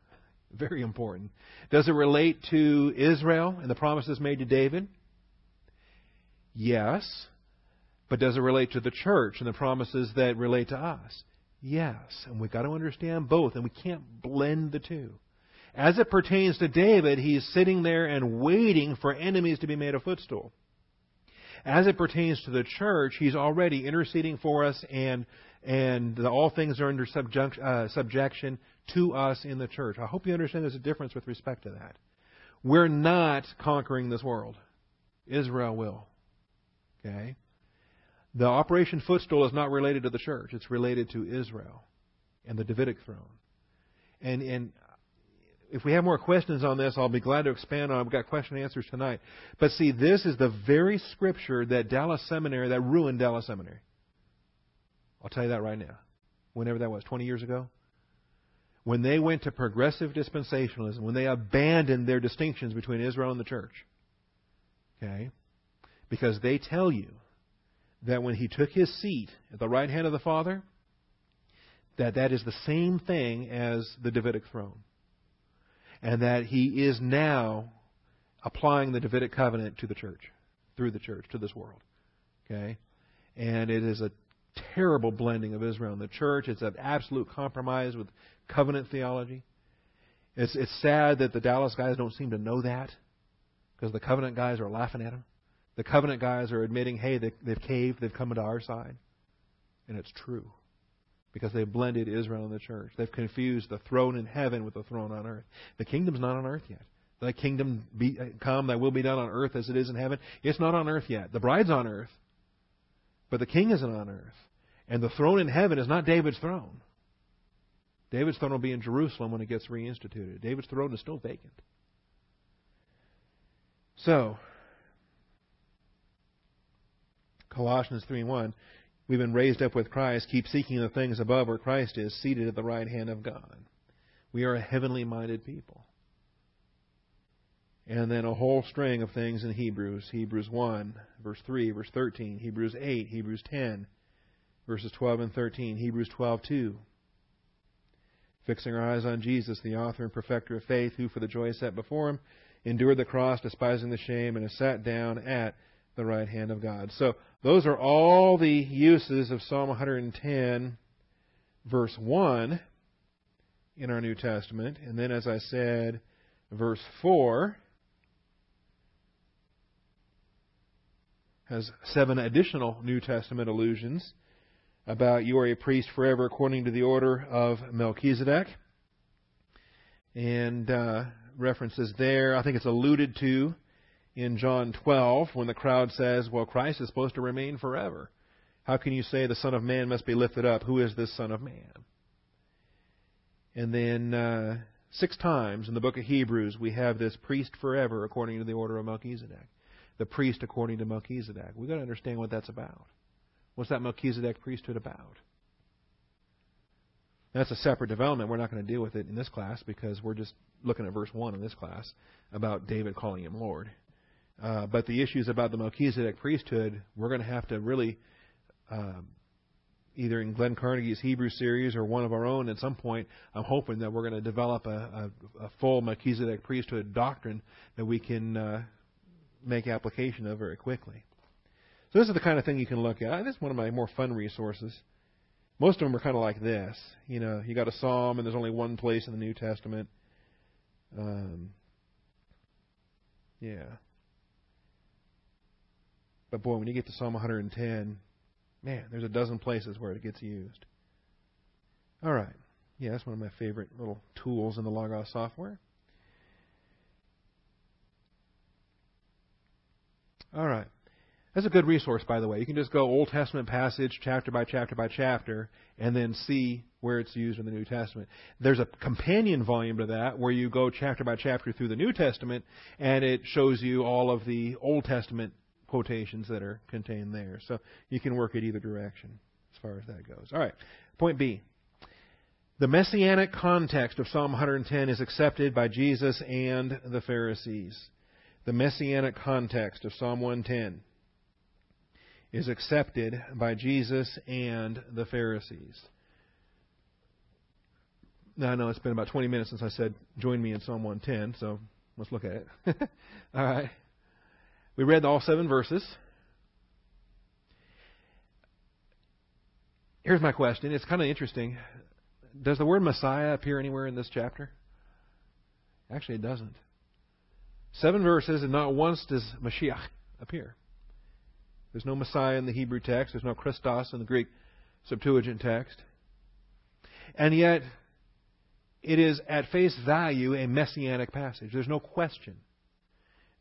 Very important. Does it relate to Israel and the promises made to David? Yes. But does it relate to the church and the promises that relate to us? Yes. And we've got to understand both, and we can't blend the two. As it pertains to David, he's sitting there and waiting for enemies to be made a footstool. As it pertains to the church, he's already interceding for us, and and all things are under uh, subjection to us in the church. I hope you understand there's a difference with respect to that. We're not conquering this world. Israel will. Okay? The Operation Footstool is not related to the church. It's related to Israel and the Davidic throne. And, and if we have more questions on this, I'll be glad to expand on it. We've got question and answers tonight. But see, this is the very scripture that Dallas Seminary, that ruined Dallas Seminary. I'll tell you that right now. Whenever that was, 20 years ago? When they went to progressive dispensationalism, when they abandoned their distinctions between Israel and the church. Okay? Because they tell you that when he took his seat at the right hand of the Father, that that is the same thing as the Davidic throne. And that he is now applying the Davidic covenant to the church, through the church, to this world. Okay? And it is a terrible blending of Israel and the church. It's an absolute compromise with covenant theology. It's, it's sad that the Dallas guys don't seem to know that because the covenant guys are laughing at them. The covenant guys are admitting, hey, they, they've caved, they've come to our side. And it's true. Because they've blended Israel and the church. They've confused the throne in heaven with the throne on earth. The kingdom's not on earth yet. Thy kingdom be, come, thy will be done on earth as it is in heaven. It's not on earth yet. The bride's on earth, but the king isn't on earth. And the throne in heaven is not David's throne. David's throne will be in Jerusalem when it gets reinstituted. David's throne is still vacant. So, Colossians 3 1. We've been raised up with Christ. Keep seeking the things above where Christ is, seated at the right hand of God. We are a heavenly minded people. And then a whole string of things in Hebrews. Hebrews 1, verse 3, verse 13. Hebrews 8, Hebrews 10, verses 12 and 13. Hebrews 12, 2. Fixing our eyes on Jesus, the author and perfecter of faith, who for the joy set before him endured the cross, despising the shame, and has sat down at the right hand of God. So those are all the uses of Psalm 110, verse 1 in our New Testament. And then, as I said, verse 4 has seven additional New Testament allusions about you are a priest forever according to the order of Melchizedek. And uh, references there, I think it's alluded to in John 12 when the crowd says, Well, Christ is supposed to remain forever. How can you say the Son of Man must be lifted up? Who is this Son of Man? And then uh, six times in the book of Hebrews we have this priest forever according to the order of Melchizedek. The priest according to Melchizedek. We've got to understand what that's about. What's that Melchizedek priesthood about? That's a separate development. We're not going to deal with it in this class because we're just looking at verse 1 in this class about David calling him Lord. Uh, but the issues about the Melchizedek priesthood, we're going to have to really, uh, either in Glenn Carnegie's Hebrew series or one of our own at some point, I'm hoping that we're going to develop a, a, a full Melchizedek priesthood doctrine that we can uh, make application of very quickly. So this is the kind of thing you can look at. This is one of my more fun resources. Most of them are kind of like this. You know, you got a psalm, and there's only one place in the New Testament. Um, yeah. But boy, when you get to Psalm 110, man, there's a dozen places where it gets used. All right. Yeah, that's one of my favorite little tools in the Logos software. All right. That's a good resource, by the way. You can just go Old Testament passage, chapter by chapter by chapter, and then see where it's used in the New Testament. There's a companion volume to that where you go chapter by chapter through the New Testament, and it shows you all of the Old Testament quotations that are contained there. So you can work it either direction as far as that goes. All right, point B. The messianic context of Psalm 110 is accepted by Jesus and the Pharisees. The messianic context of Psalm 110 is accepted by Jesus and the Pharisees. Now, I know it's been about 20 minutes since I said, join me in Psalm 110, so let's look at it. all right. We read all seven verses. Here's my question. It's kind of interesting. Does the word Messiah appear anywhere in this chapter? Actually, it doesn't. Seven verses, and not once does Mashiach appear. There's no Messiah in the Hebrew text. There's no Christos in the Greek Septuagint text. And yet, it is at face value a messianic passage. There's no question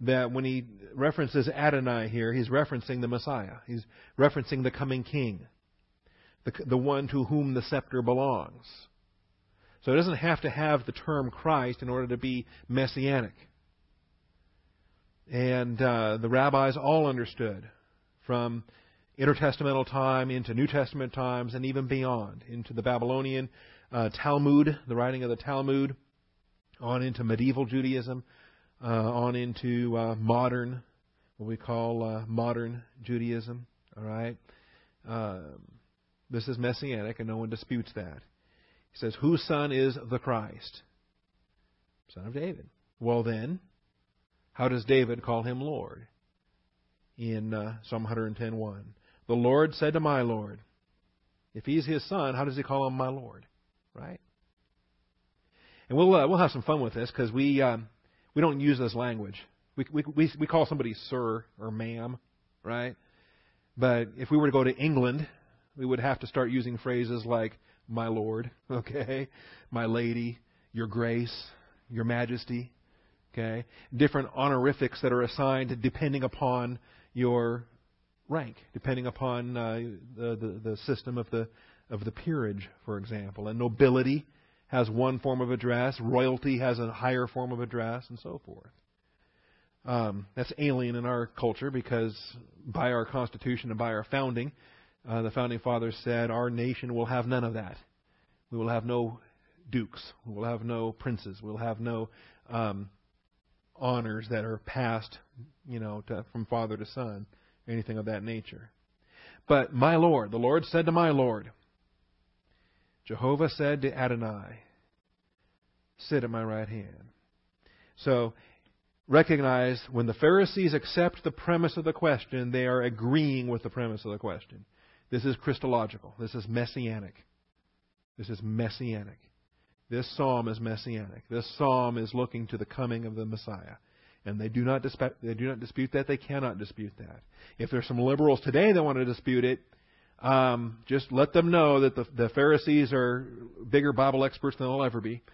that when he references Adonai here, he's referencing the Messiah. He's referencing the coming king, the, the one to whom the scepter belongs. So it doesn't have to have the term Christ in order to be messianic. And uh, the rabbis all understood from intertestamental time into New Testament times and even beyond, into the Babylonian uh, Talmud, the writing of the Talmud, on into medieval Judaism, uh, on into uh, modern, what we call uh, modern Judaism. All right, um, this is messianic, and no one disputes that. He says, "Whose son is the Christ? Son of David." Well, then, how does David call him Lord? In uh, Psalm 110:1, the Lord said to my Lord, "If he's his son, how does he call him my Lord?" Right? And we'll uh, we'll have some fun with this because we um, we don't use this language. We, we, we, we call somebody sir or ma'am, right? But if we were to go to England, we would have to start using phrases like my lord, okay, my lady, your grace, your majesty, okay? Different honorifics that are assigned depending upon your rank, depending upon uh, the, the, the system of the, of the peerage, for example. And nobility has one form of address, royalty has a higher form of address, and so forth. Um, that's alien in our culture because by our Constitution and by our founding, uh, the founding fathers said our nation will have none of that. We will have no dukes. We will have no princes. We'll have no um, honors that are passed, you know, to, from father to son, anything of that nature. But my Lord, the Lord said to my Lord, Jehovah said to Adonai, Sit at my right hand. So, recognize when the Pharisees accept the premise of the question, they are agreeing with the premise of the question. This is Christological. This is messianic. This is messianic. This psalm is messianic. This psalm is looking to the coming of the Messiah. And they do not they do not dispute that. They cannot dispute that. If there's some liberals today that want to dispute it, um, just let them know that the, the Pharisees are bigger Bible experts than they'll ever be.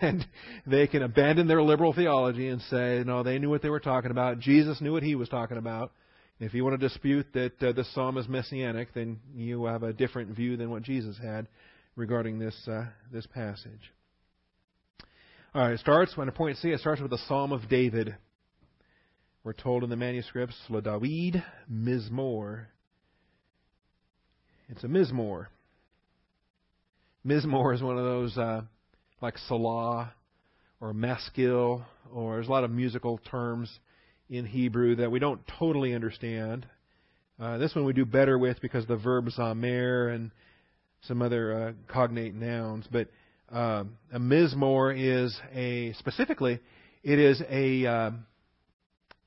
And they can abandon their liberal theology and say, no, they knew what they were talking about. Jesus knew what he was talking about. If you want to dispute that uh, psalm is messianic, then you have a different view than what Jesus had regarding this uh, this passage. All right, it starts when a point C. It starts with the Psalm of David. We're told in the manuscripts, Le David Mizmor it's a mizmor. Mizmor is one of those uh, like selah or maskil, or there's a lot of musical terms in Hebrew that we don't totally understand. Uh, this one we do better with because the verb zamer and some other uh, cognate nouns. But uh, a mizmor is a specifically it is a uh,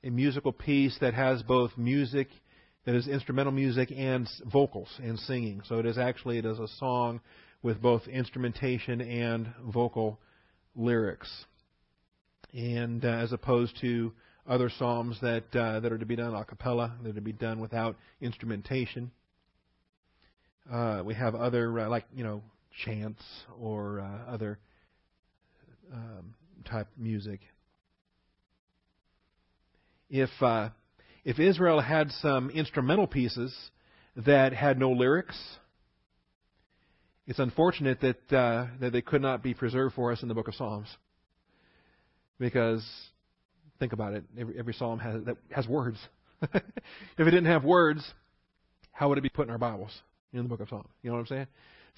a musical piece that has both music that is instrumental music and vocals and singing. So it is actually it is a song with both instrumentation and vocal lyrics, and uh, as opposed to other psalms that uh, that are to be done a cappella, that are to be done without instrumentation. Uh, we have other uh, like you know chants or uh, other um, type music. If uh, if Israel had some instrumental pieces that had no lyrics, it's unfortunate that uh, that they could not be preserved for us in the Book of Psalms, because think about it, every, every psalm has has words. if it didn't have words, how would it be put in our Bibles in the Book of Psalms? You know what I'm saying?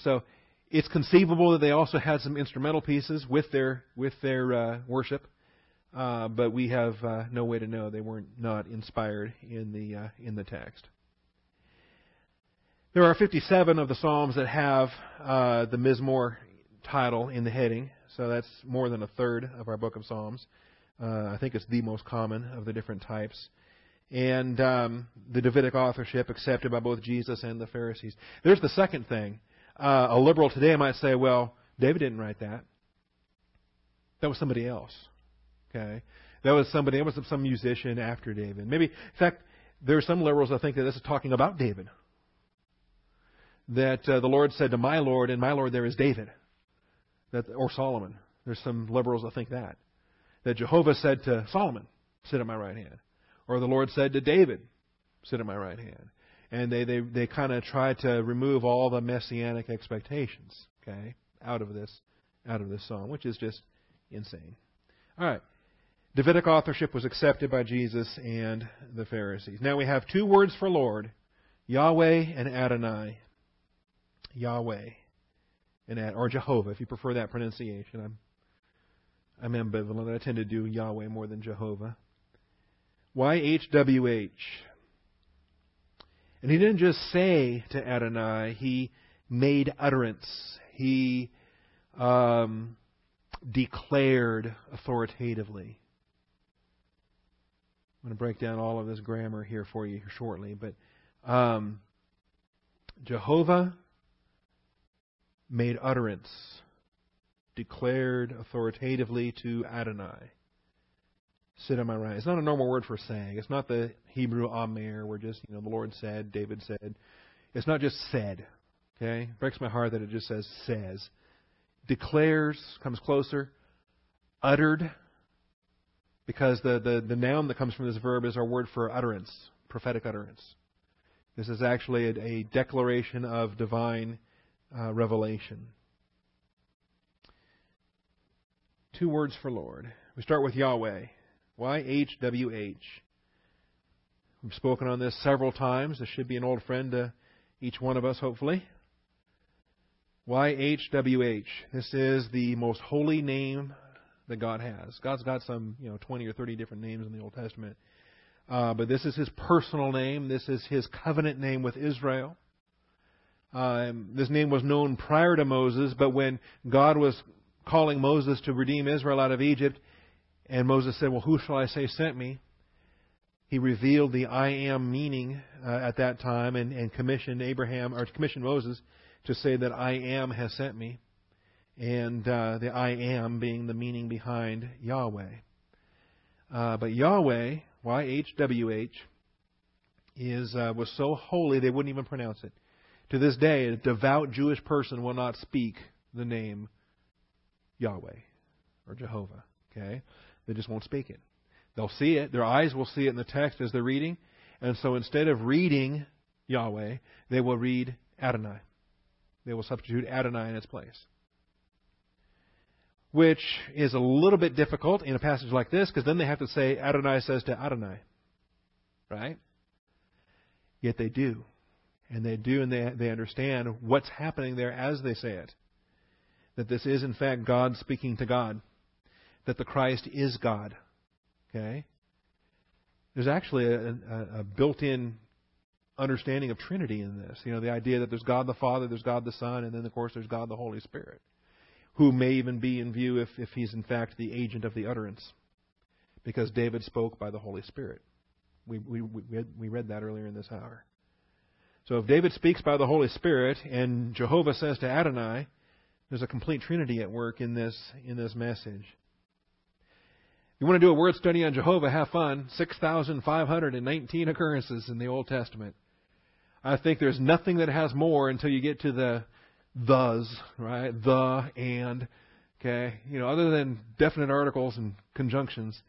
So it's conceivable that they also had some instrumental pieces with their with their uh, worship, uh, but we have uh, no way to know they weren't not inspired in the uh, in the text. There are 57 of the psalms that have uh, the Mizmor title in the heading, so that's more than a third of our book of Psalms. Uh, I think it's the most common of the different types. And um, the Davidic authorship accepted by both Jesus and the Pharisees. There's the second thing. Uh, a liberal today might say, well, David didn't write that. That was somebody else. Okay? That was somebody, that was some musician after David. Maybe, in fact, there are some liberals that think that this is talking about David. That uh, the Lord said to my Lord, and my Lord there is David. That, or Solomon. There's some liberals that think that. That Jehovah said to Solomon, sit at my right hand. Or the Lord said to David, sit at my right hand and they they they kind of try to remove all the messianic expectations, okay, out of this out of this song, which is just insane. All right. Davidic authorship was accepted by Jesus and the Pharisees. Now we have two words for Lord, Yahweh and Adonai. Yahweh and Ad, or Jehovah, if you prefer that pronunciation. I'm I'm ambivalent. I tend to do Yahweh more than Jehovah. YHWH. And he didn't just say to Adonai, he made utterance. He um, declared authoritatively. I'm going to break down all of this grammar here for you shortly, but um, Jehovah made utterance, declared authoritatively to Adonai sit on my right. It's not a normal word for saying. It's not the Hebrew amer, where just, you know, the Lord said, David said. It's not just said. Okay? Breaks my heart that it just says says. Declares, comes closer. Uttered, because the, the, the noun that comes from this verb is our word for utterance, prophetic utterance. This is actually a, a declaration of divine uh, revelation. Two words for Lord. We start with Yahweh. YHWH. We've spoken on this several times. This should be an old friend to each one of us, hopefully. YHWH. This is the most holy name that God has. God's got some, you know, 20 or 30 different names in the Old Testament. Uh, but this is his personal name. This is his covenant name with Israel. Um, this name was known prior to Moses, but when God was calling Moses to redeem Israel out of Egypt, and Moses said, Well, who shall I say sent me? He revealed the I am meaning uh, at that time and, and commissioned Abraham, or commissioned Moses to say that I am has sent me. And uh, the I am being the meaning behind Yahweh. Uh, but Yahweh, Y H W H, is uh, was so holy they wouldn't even pronounce it. To this day, a devout Jewish person will not speak the name Yahweh or Jehovah. Okay, they just won't speak it. They'll see it. Their eyes will see it in the text as they're reading. And so instead of reading Yahweh, they will read Adonai. They will substitute Adonai in its place. Which is a little bit difficult in a passage like this because then they have to say Adonai says to Adonai. Right? Yet they do. And they do and they, they understand what's happening there as they say it. That this is in fact God speaking to God that the Christ is God. Okay? There's actually a, a, a built-in understanding of Trinity in this. You know, the idea that there's God the Father, there's God the Son, and then of course there's God the Holy Spirit, who may even be in view if, if he's in fact the agent of the utterance, because David spoke by the Holy Spirit. We we we, read that earlier in this hour. So if David speaks by the Holy Spirit and Jehovah says to Adonai, there's a complete Trinity at work in this in this message. You want to do a word study on Jehovah? Have fun. 6,519 occurrences in the Old Testament. I think there's nothing that has more until you get to the thes, right? The, and, okay? You know, other than definite articles and conjunctions,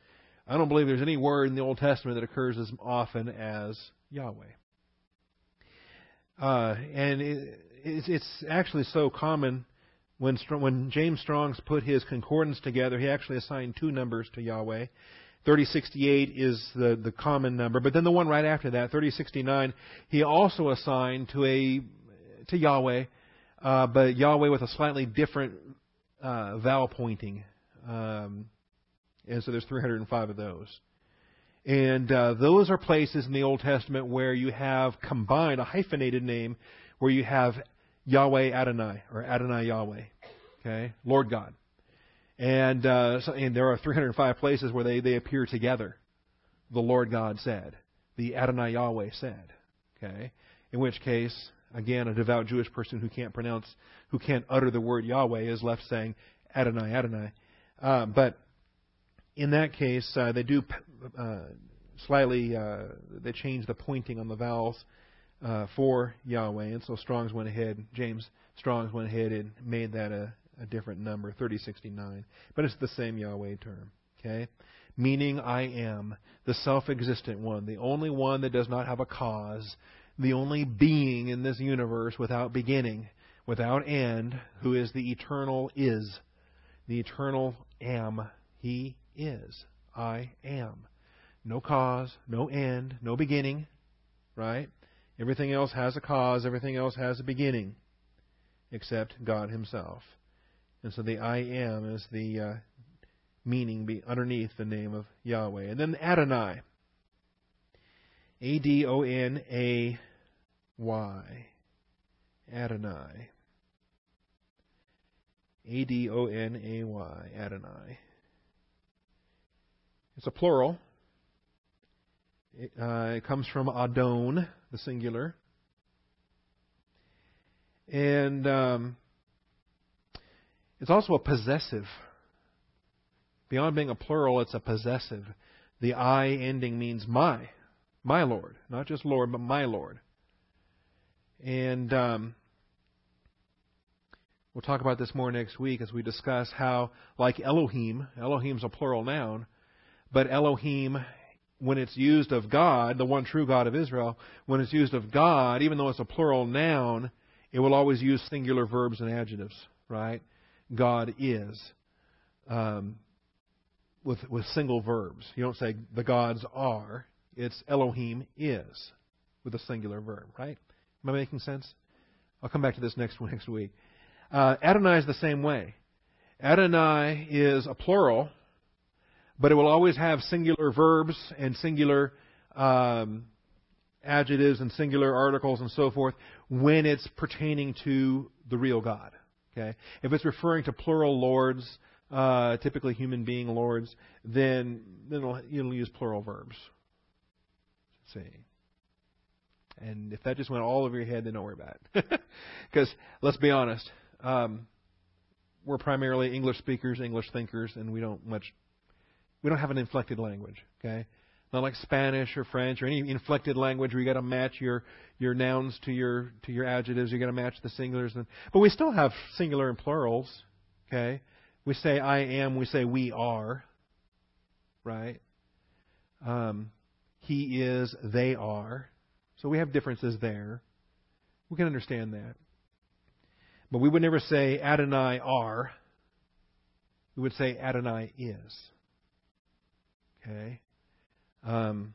I don't believe there's any word in the Old Testament that occurs as often as Yahweh. Uh, and it, it's, it's actually so common when, when James Strong's put his concordance together, he actually assigned two numbers to Yahweh. 3068 is the, the common number, but then the one right after that, 3069, he also assigned to a to Yahweh, uh, but Yahweh with a slightly different uh, vowel pointing. Um, and so there's 305 of those. And uh, those are places in the Old Testament where you have combined a hyphenated name, where you have Yahweh Adonai or Adonai Yahweh, okay, Lord God. And uh, so, and there are 305 places where they they appear together. The Lord God said, the Adonai Yahweh said, okay. In which case, again, a devout Jewish person who can't pronounce, who can't utter the word Yahweh is left saying Adonai Adonai. Uh, but in that case, uh, they do uh, slightly uh, they change the pointing on the vowels uh, for Yahweh, and so Strong's went ahead. James Strong's went ahead and made that a, a different number, 3069, but it's the same Yahweh term. Okay, meaning I am the self-existent one, the only one that does not have a cause, the only being in this universe without beginning, without end, who is the eternal is, the eternal am. He is. I am. No cause, no end, no beginning, right? Everything else has a cause, everything else has a beginning, except God Himself. And so the I am is the uh, meaning be underneath the name of Yahweh. And then Adonai. A D O N A Y. Adonai. A D O N A Y. Adonai. It's a plural. It, uh, it comes from Adon, the singular. And um, it's also a possessive. Beyond being a plural, it's a possessive. The I ending means my, my Lord. Not just Lord, but my Lord. And um, we'll talk about this more next week as we discuss how, like Elohim, Elohim's a plural noun, but Elohim, when it's used of God, the one true God of Israel, when it's used of God, even though it's a plural noun, it will always use singular verbs and adjectives, right? God is. Um, with, with single verbs. You don't say the gods are. It's Elohim is with a singular verb, right? Am I making sense? I'll come back to this next next week. Uh, Adonai is the same way. Adonai is a plural, but it will always have singular verbs and singular um, adjectives and singular articles and so forth when it's pertaining to the real God. Okay, if it's referring to plural lords, uh, typically human being lords, then then it'll, it'll use plural verbs. See. And if that just went all over your head, then don't worry about it. Because let's be honest, um, we're primarily English speakers, English thinkers, and we don't much we don't have an inflected language, okay? Not like Spanish or French or any inflected language where you got to match your your nouns to your to your adjectives. You got to match the singulars, and, but we still have singular and plurals, okay? We say I am. We say we are, right? Um, he is. They are. So we have differences there. We can understand that. But we would never say Adonai are. We would say Adonai is. Okay? Um,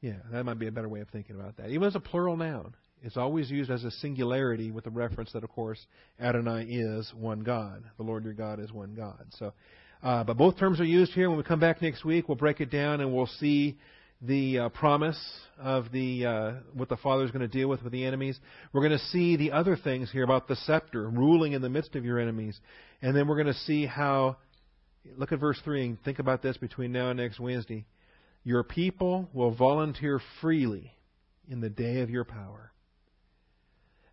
yeah, that might be a better way of thinking about that. Even as a plural noun, it's always used as a singularity with the reference that, of course, Adonai is one God. The Lord your God is one God. So, uh, but both terms are used here. When we come back next week, we'll break it down and we'll see the uh, promise of the uh, what the Father is going to deal with with the enemies. We're going to see the other things here about the scepter ruling in the midst of your enemies, and then we're going to see how Look at verse 3 and think about this between now and next Wednesday. Your people will volunteer freely in the day of your power.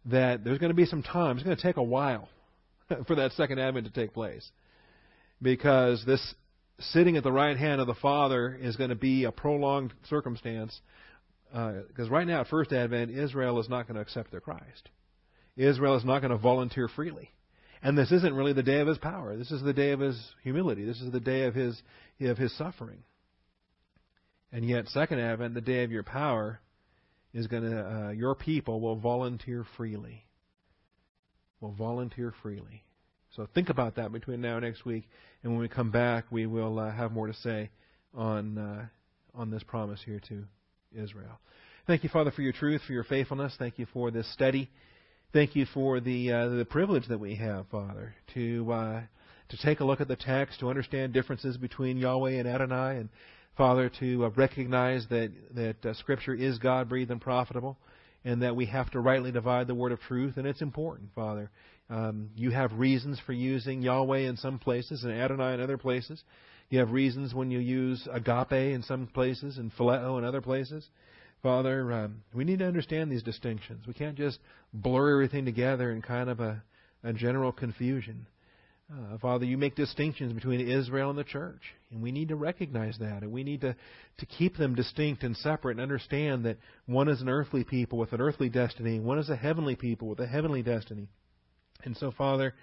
That there's going to be some time, it's going to take a while for that second advent to take place. Because this sitting at the right hand of the Father is going to be a prolonged circumstance. Because uh, right now, at first advent, Israel is not going to accept their Christ. Israel is not going to volunteer freely. And this isn't really the day of his power. This is the day of his humility. This is the day of his of his suffering. And yet, second advent, the day of your power, is going to uh, your people will volunteer freely. Will volunteer freely. So think about that between now and next week, and when we come back, we will uh, have more to say on uh, on this promise here to Israel. Thank you, Father, for your truth, for your faithfulness. Thank you for this study. Thank you for the uh, the privilege that we have, Father, to uh, to take a look at the text, to understand differences between Yahweh and Adonai, and Father, to uh, recognize that that uh, Scripture is God breathed and profitable, and that we have to rightly divide the word of truth, and it's important, Father. Um, you have reasons for using Yahweh in some places and Adonai in other places. You have reasons when you use agape in some places and phileo in other places. Father, um, we need to understand these distinctions. We can't just blur everything together in kind of a, a general confusion. Uh, Father, you make distinctions between Israel and the church, and we need to recognize that, and we need to, to keep them distinct and separate and understand that one is an earthly people with an earthly destiny, and one is a heavenly people with a heavenly destiny. And so, Father,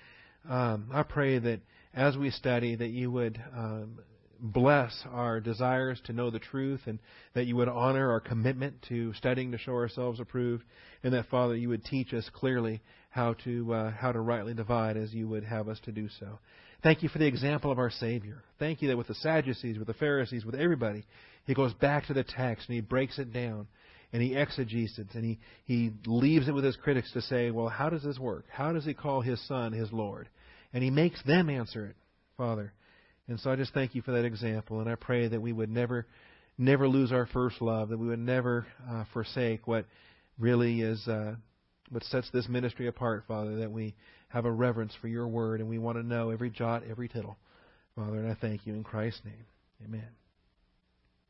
um, I pray that as we study, that you would um, bless our desires to know the truth, and that you would honor our commitment to studying to show ourselves approved, and that Father, you would teach us clearly how to uh, how to rightly divide as you would have us to do so. Thank you for the example of our Savior. Thank you that with the Sadducees, with the Pharisees, with everybody, he goes back to the text and he breaks it down and he exegeses it and he, he leaves it with his critics to say, well, how does this work? How does he call his son his Lord? And he makes them answer it, Father. And so I just thank you for that example, and I pray that we would never, never lose our first love, that we would never uh, forsake what really is uh, what sets this ministry apart, Father, that we have a reverence for your word and we want to know every jot, every tittle. Father, and I thank you in Christ's name. Amen.